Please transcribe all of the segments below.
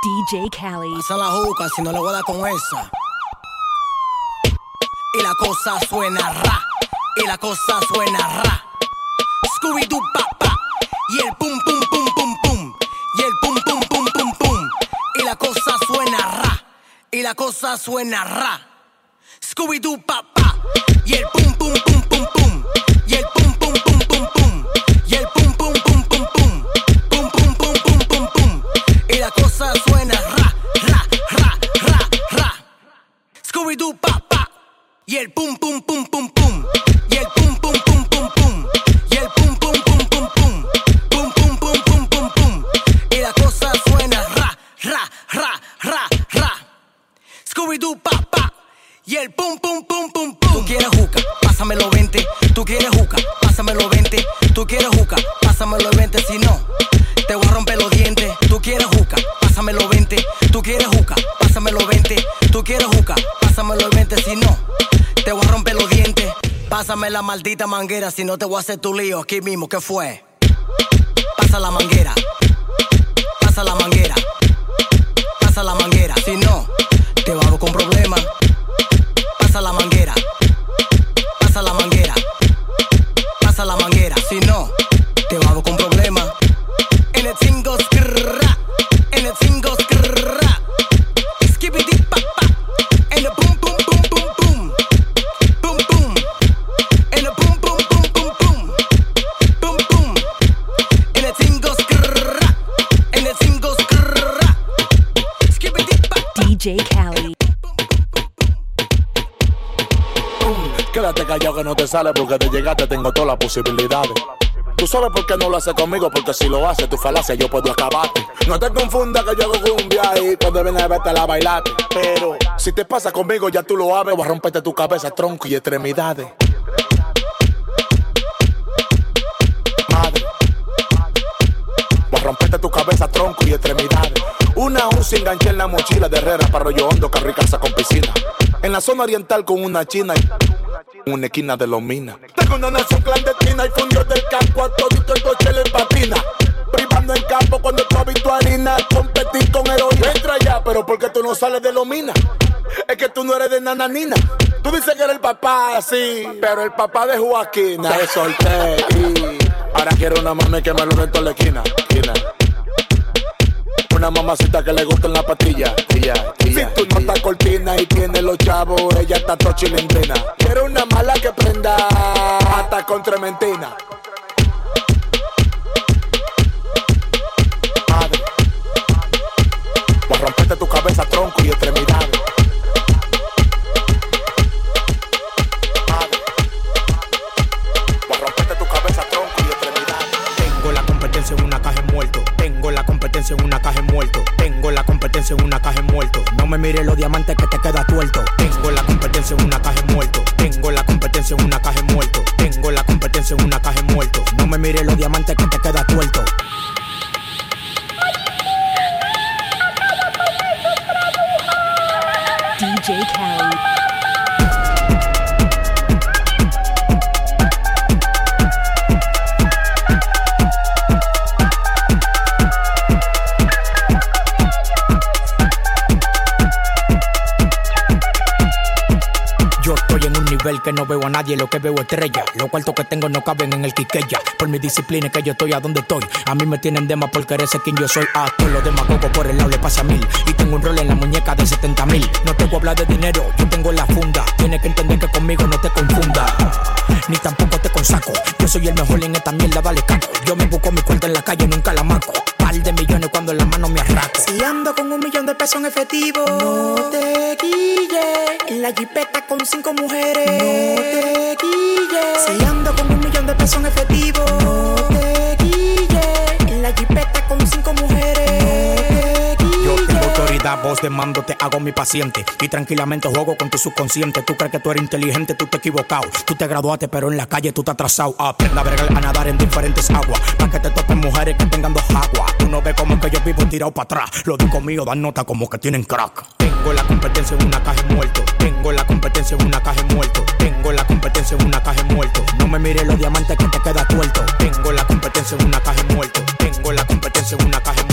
DJ Cali. Pasa la juca si no le voy a dar con esa. Y la cosa suena ra. Y la cosa suena ra. Scooby-Doo pa Y el pum pum pum pum pum. Y el pum pum pum pum pum. Y la cosa suena ra. Y la cosa suena ra. Scooby-Doo pa Y el pum la maldita manguera, si no te voy a hacer tu lío aquí mismo. ¿Qué fue? Pasa la manguera. Pasa la manguera. Pasa la manguera. Si no, te vamos con problemas. Sale porque de llegarte tengo todas las posibilidades. Tú sabes por qué no lo haces conmigo, porque si lo haces tu falacia yo puedo acabarte. No te confundas que yo hago cumbia y cuando vienes a verte la bailarte. Pero si te pasa conmigo ya tú lo sabes, voy a romperte tu cabeza, tronco y extremidades. Madre. Voy a romperte tu cabeza, tronco y extremidades. Una once enganché en la mochila de Herrera para rollo hondo, casa con piscina. En la zona oriental con una china y una esquina de los minas. Tengo una nación clandestina y fundió del campo a todito el coche le patina. Privando en campo cuando tú tu harina, competir con heroína. Entra ya, pero ¿por qué tú no sales de los minas? Es que tú no eres de nananina. Tú dices que eres el papá, sí, pero el papá de Joaquina. Te solté y ahora quiero una mami que me lo en toda la esquina. Una mamacita que le gusta en la patilla. Ella, si tú no estás cortina y tienes los chavos, ella está todo chilindrina. Quiero una mala que prenda hasta con trementina. Competencia en una caja muerto. No me mires los diamantes que te queda tuerto. Tengo la competencia en una caja muerto. Tengo la competencia en una caja muerto. Tengo la competencia en una caja muerto. No me mires los diamantes que te queda tuerto. DJ Cali. Que no veo a nadie, lo que veo es estrella. Los cuartos que tengo no caben en el quiqueya. Por mi disciplina que yo estoy a donde estoy. A mí me tienen de más por querer ser quien yo soy. A todos los demás coco por el lado le pasa mil. Y tengo un rol en la muñeca de 70 mil. No tengo hablar de dinero, yo tengo la funda. Tienes que entender que conmigo no te confunda. Ni tampoco te consaco. Yo soy el mejor en esta mierda, dale caco. Yo me busco mi cuenta en la calle, nunca la maco. Par de millones cuando en la mano me arraco. Si ando con un millón de pesos en efectivo, no te guilles. En la jipeta con cinco mujeres, no te guilles. Si ando con un millón de pesos en efectivo, no te autoridad, voz de mando, te hago mi paciente. Y tranquilamente juego con tu subconsciente. Tú crees que tú eres inteligente, tú te equivocado. Tú te graduaste, pero en la calle tú te atrasado. Aprenda a bregar a nadar en diferentes aguas. Pa' que te toquen mujeres que tengan dos aguas. Tú no ves como que yo vivo tirado para atrás. Los discos míos dan nota como que tienen crack. Tengo la competencia en una caja muerto. Tengo la competencia en una caja muerto. Tengo la competencia en una caja muerto. No me mires los diamantes que te queda tuerto. Tengo la competencia en una caja muerto. Tengo la competencia en una caja muerto.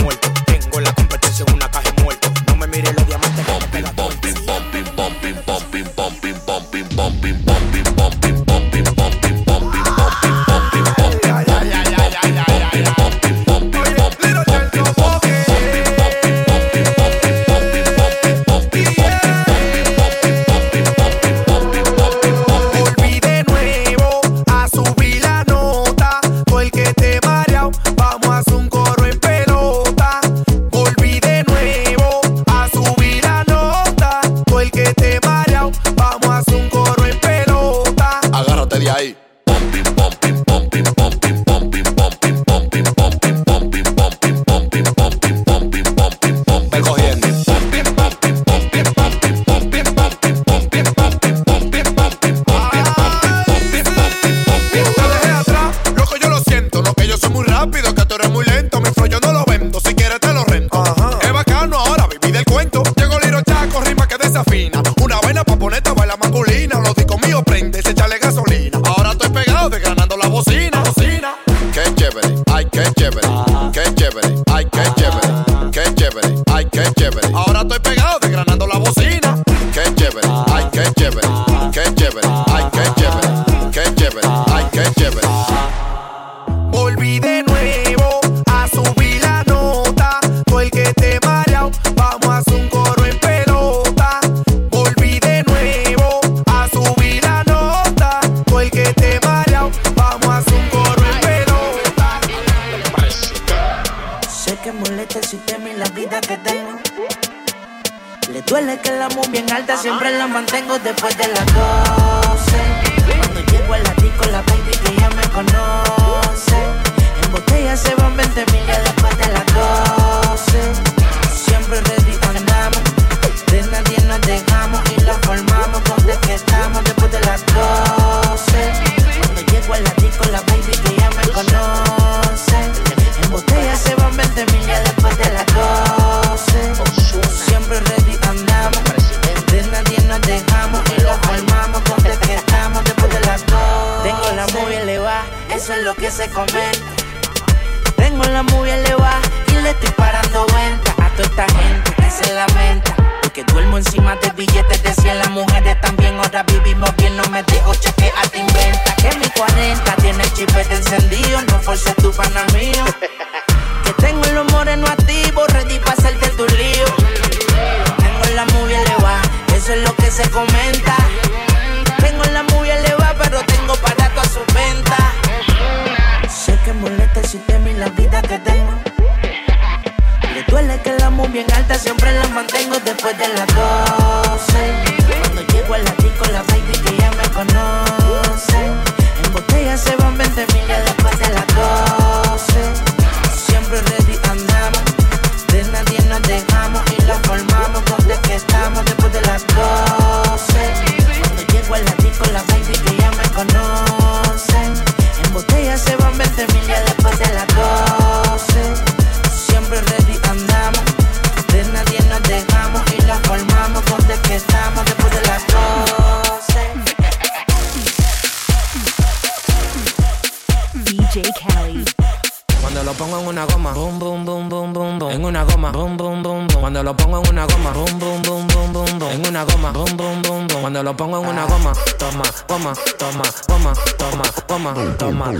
Cuando lo pongo en una goma, boom, boom, boom, boom, boom, boom. En una goma, boom, boom, boom, boom. Cuando lo pongo en una goma, boom, boom, boom, boom, boom, boom. En una goma, boom, boom, boom, boom. Cuando lo pongo en una goma, toma, goma, toma, goma, toma, goma, toma.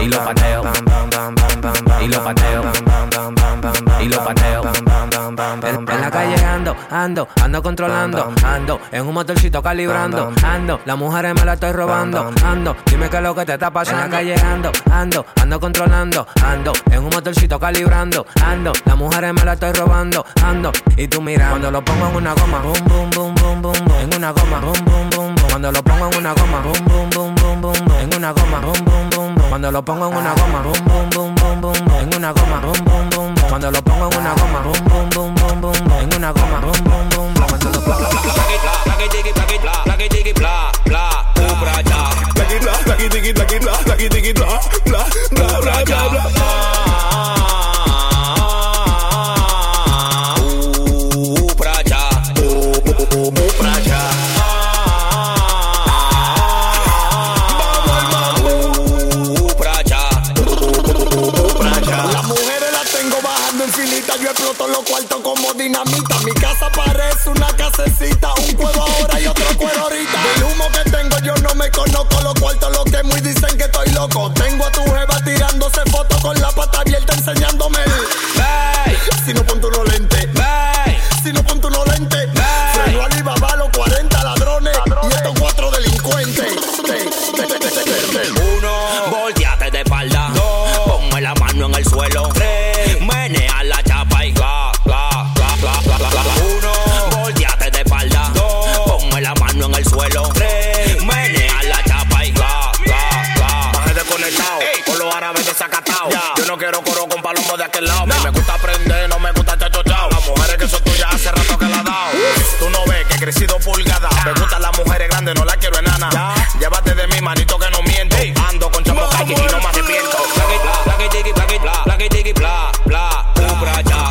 Y lo pateo, y lo pateo, y lo pateo. En la calle ando, ando, ando controlando, ando en un motorcito calibrando, ando, las mujeres me la estoy robando, ando, dime qué es lo que te está pasando. En la calle ando, ando, ando controlando, ando, en un motorcito calibrando, ando, las mujeres me la estoy robando, ando, y tú mira, cuando lo pongo en una goma, boom, boom, boom, boom, boom, boom, en una goma, boom, boom, boom, boom, cuando lo pongo en una goma, boom, boom, boom, boom, boom, boom, en una goma, boom, boom, boom, boom, cuando lo pongo en una goma, boom, boom, boom, boom, boom, boom, en una goma, boom, boom, boom, cuando lo pongo en una goma, boom, boom, boom, boom, boom, boom, en una goma, boom, boom, boom, boom, cuando lo pongo Las exploto los cuartos como dinamita. Mi casa parece una casecita, un cuero ahora y otro cuero ahorita. Del humo que tengo yo no me conozco los cuartos, lo que muy dicen que estoy loco. Tengo a tu jeva tirándose fotos con la pata abierta enseñándome. el- Si no ponte árabes desacatados. Yo no quiero coro con palomo de aquel lado. Mí me gusta aprender, no me gusta chachochao. Las mujeres que son tuyas hace rato que la he dado. Tú no ves que he crecido pulgada. Me gustan las mujeres grandes, no las quiero enana. Llévate de mi manito que no miento. Ando con chapo calle y no me arrepiento. Bla, bla, ya. Ubra ya.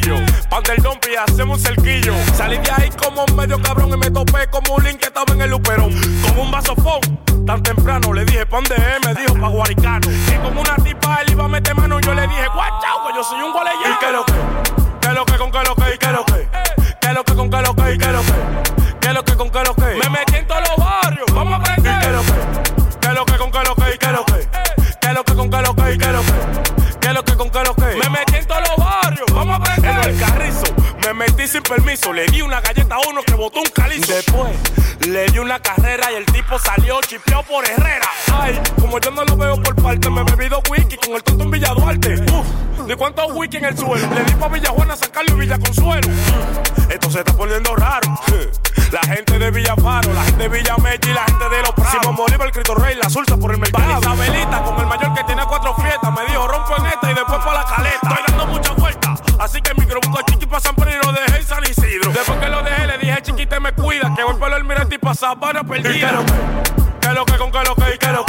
Capotillo. Pan del Dompi, hacemos un cerquillo. Salí de ahí como medio cabrón y me topé como un link que estaba en el luperón. Con un vasofón. Tan temprano le dije, ¿pa' dónde es? Me dijo, pa' Guaricano. Después, le di una carrera y el tipo salió chipeado por Herrera. Ay, como yo no lo veo por parte, me bebí dos whisky con el tonto en Villa Duarte. Uf, ni cuántos whisky en el suelo. Le di pa' Villa Juana, San Carlos y Villa Consuelo. Esto se está poniendo raro. La gente de Villa Faro, la gente de Villa Mechi y la gente de Los Prados. Simón Bolívar, el Cristo Rey, la Sulsa por el mercado. Isabelita con el mayor que tiene cuatro fiestas. Me dijo, rompo en esta y después pa' la caleta. Estoy dando muchas vueltas, así que el microbuco chiqui pa' San Pedro dejé en San Isidro. Después que lo dejé, le dije, chiquite, me cuida, que voy para el almirante y pa' Sabana perdida. ¿Y qué lo que? ¿Qué lo que con qué lo que? ¿Y qué lo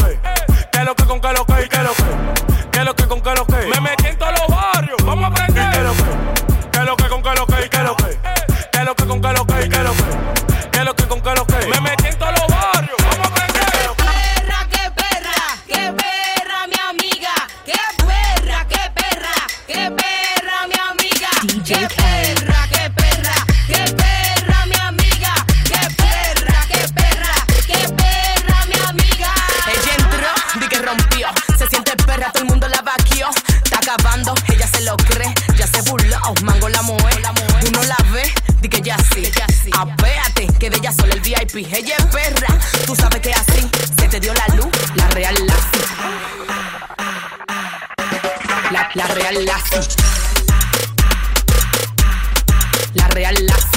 real Lassie.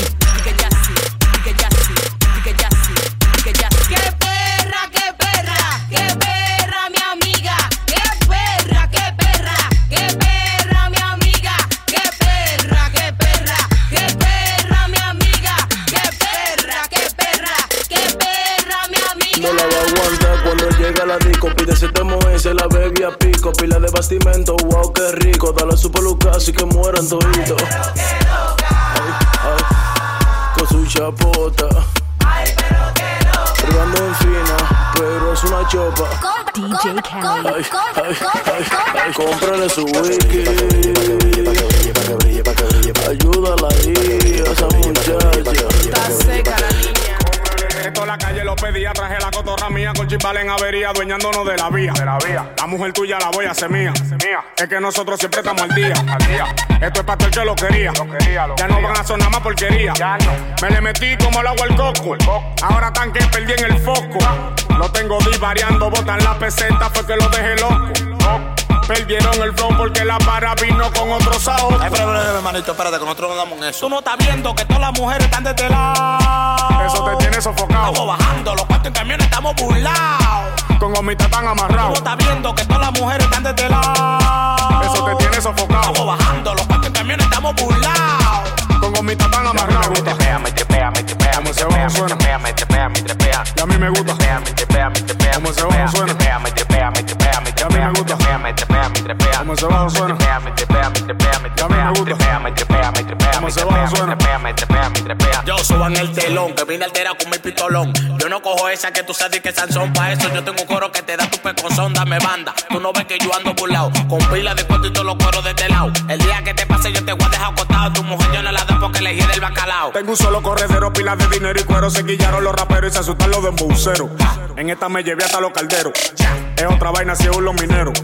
En avería, dueñándonos de la vía. De la vía. La mujer tuya la voy a hacer mía. mía. Es que nosotros siempre estamos al día. Al día. Esto es para el que lo quería. Lo quería lo ya no van a sonar más porquería. Ya no. Me le metí como el agua al coco. Ahora tan que perdí en el foco. Lo tengo divariando, botan la peseta, fue que lo dejé loco. Perdieron el flow porque la para vino con otro sabor. Ay, pero, pero, hermanito, espérate, que nosotros no damos en eso. Tú no estás viendo que todas las mujeres están de este lado. Eso te tiene sofocado. Estamos bajando, los cuartos en camiones estamos burlados. Con gomita tan Tú no estás viendo que todas las mujeres están de este lado. Vine alterado con mi pistolón. Yo no cojo esa que tú sabes que Sansón pa' eso. Yo tengo un coro que te da tu pecozón, dame banda. Tú no ves que yo ando burlao, con pila de cuento y todos los coros de este lado. El día que te pase yo te voy a dejar acostado. Tu mujer yo no la da porque le hiere el bacalao. Tengo un solo corredero, pila de dinero y cuero. Se quillaron los raperos y se asustan los de embuceros. En esta me llevé hasta los calderos. Es otra vaina si aún los mineros.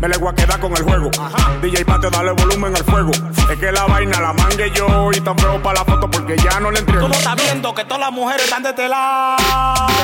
Me le voy a quedar con el juego. DJ Patio, dale volumen al fuego. Es que la vaina la mangue yo y tan feo para la foto porque ya no le entrego. Tú no estás viendo que todas las mujeres están de este lado.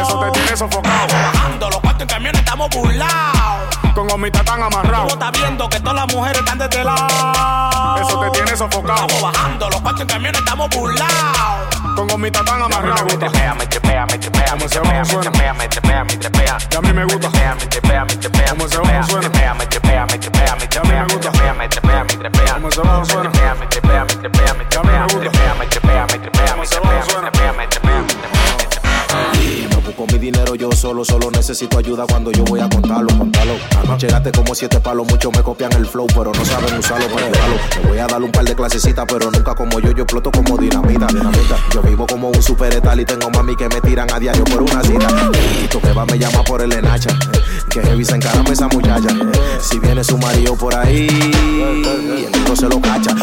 Eso te tiene sofocado. Bajando los cuartos en camiones estamos burlados. Con gomitas tan amarrado. Tú no estás viendo que todas las mujeres están de este lado. Eso te tiene sofocado. Estamos bajando los cuartos en camiones estamos burlados. Con gomitas tan amarrado. Me trepea, me trepea, me trepea, me trepea, me trepea, me trepea, me trepea. Y a mí me gusta. Me trepea, me trepea, me trepea, me trepea, me trepea, me trepea, me trepea, me trepea, me trepea, me trepea. Como se va, suena. Me trepea, me trepea, me trepea, me trepea, me trepea, me trepea, me trepea, me trepea, me trepea, me trepea, No busco mi dinero yo solo, solo necesito ayuda cuando yo voy a contarlo, contarlo. Anoche gasté como siete palos, muchos me copian el flow, pero no saben usarlo para llevarlo. Me voy a dar un par de clasecitas, pero nunca como yo, yo exploto como dinamita, dinamita. Yo vivo como un super etal y tengo mami que me tiran a diario por una cita. Tu jeva me llama por el enacha, que heavy se esa muchacha. Si viene su marido por ahí, el otro se lo cacha.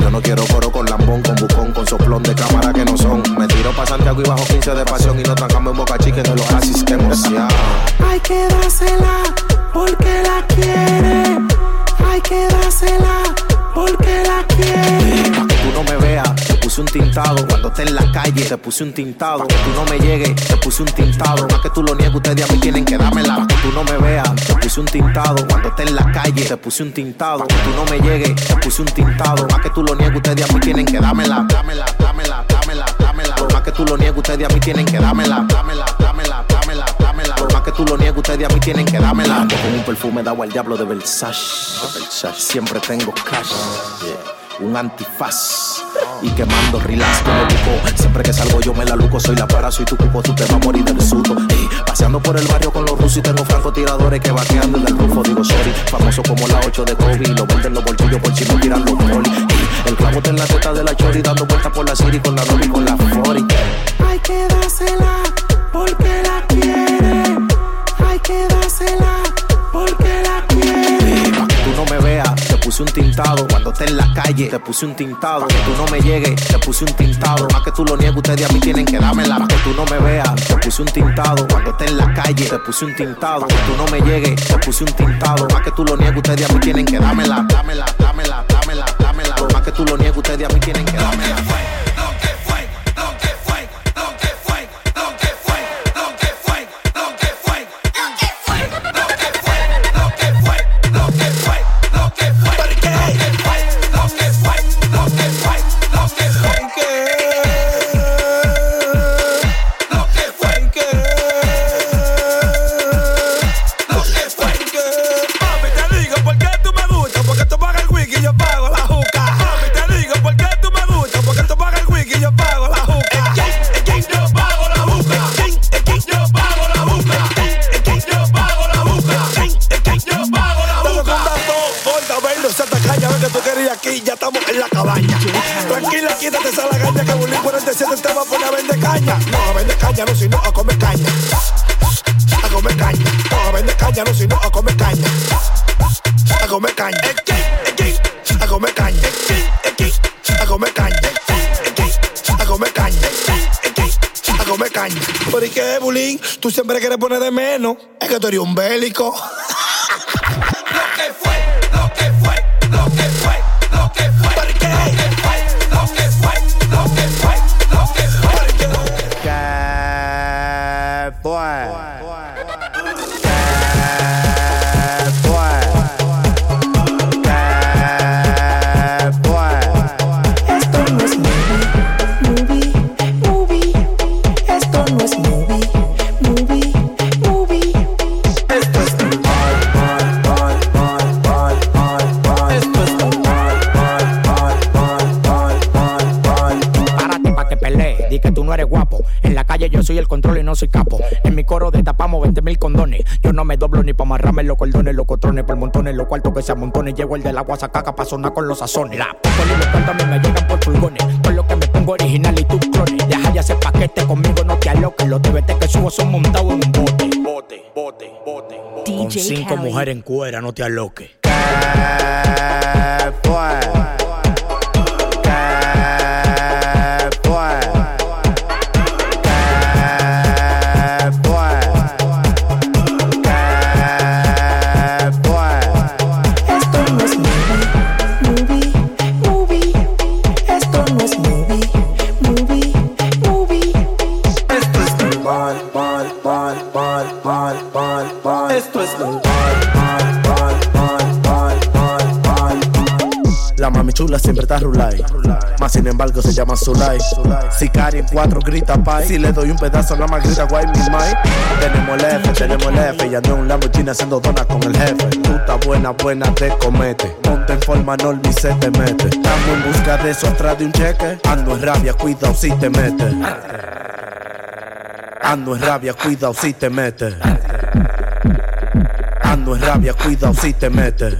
Yo no quiero coro con lambón, con bucón, con soplón de cámara que no son. Me tiro pa' Santiago y bajo 15 de pasión y no trancamos en Boca Chica en que emoción. Hay que dársela porque la quiere. Hay que dársela porque la quiere. Pa' que tú no me veas, puse un tintado. Cuando esté en la calle, te puse un tintado. Pa' que tú no me llegues, te puse un tintado. Más que tú lo niegues, ustedes a mí tienen que dármela. Pa' que tú no me veas, te puse un tintado. Cuando esté en la calle, te puse un tintado. Pa' que tú no me llegues, te puse un tintado. Más que tú lo niegues, ustedes a mí tienen que dármela. Dámela, dámela, dámela, dámela. Por más que tú lo niegues, ustedes a mí tienen que dármela. Dámela, dámela, dámela, dámela. Por más que tú lo niegues, ustedes a mí tienen que dármela. Un perfume dado al diablo de Versace. De Versace. Siempre tengo cash. Un antifaz. Y quemando relax como buco. Siempre que salgo yo me la luco. Soy la para, soy tu cupo, tú te vas a morir del susto. Ey, paseando por el barrio con los rusos y tengo francotiradores que vaqueando del rufo. Digo sorry, famoso como la 8 de Kobe. Lo venden los bolsillos por si me tiran los el clavo está en la teta de la chori dando vueltas por la city con la y con la 40. Esté en la calle, te puse un tintado. Pa' que tú no me llegues, te puse un tintado. Más que tú lo niegues, ustedes a mí tienen que dármela. Pa' que tú no me veas, te puse un tintado. Cuando esté en la calle, te puse un tintado. Pa' que tú no me llegues, te puse un tintado. Más que tú lo niegues, ustedes a mí tienen que dármela. Dámela, dámela, dámela, dámela. Más que tú lo niegues, ustedes a mí tienen que dármela. ¿Por qué, Bulín? Tú siempre quieres poner de menos. Es que tú eres un bélico. Soy el control y no soy capo. En mi coro destapamos 20 mil condones. Yo no me doblo ni pa' amarrarme los cordones, los cotrones, por montones, los cuartos que se amontonen. Llego el del agua sacaca pa' sonar con los sazones. La poco y los me llegan por furgones. Por lo que me pongo original y tú clones. Deja ya ese paquete conmigo, no te aloques. Los TBT que subo son montados en un bote. Bote, bote, bote. Con DJ cinco mujeres en cuera, no te aloques. Esto Sin embargo se llama Zulay. Sicari en cuatro grita pay. Si le doy un pedazo, nada más grita guay mi mai. Tenemos el F, tenemos el F. Ya no un Lamborghini haciendo donas con el jefe. Tú buena, buena, te comete. Ponte en forma, no ni se te mete. Estamos en busca de eso atrás de un cheque. Ando en rabia, cuidado si te metes. Ando en rabia, cuidado si te metes. Ando en rabia, cuidado si te metes.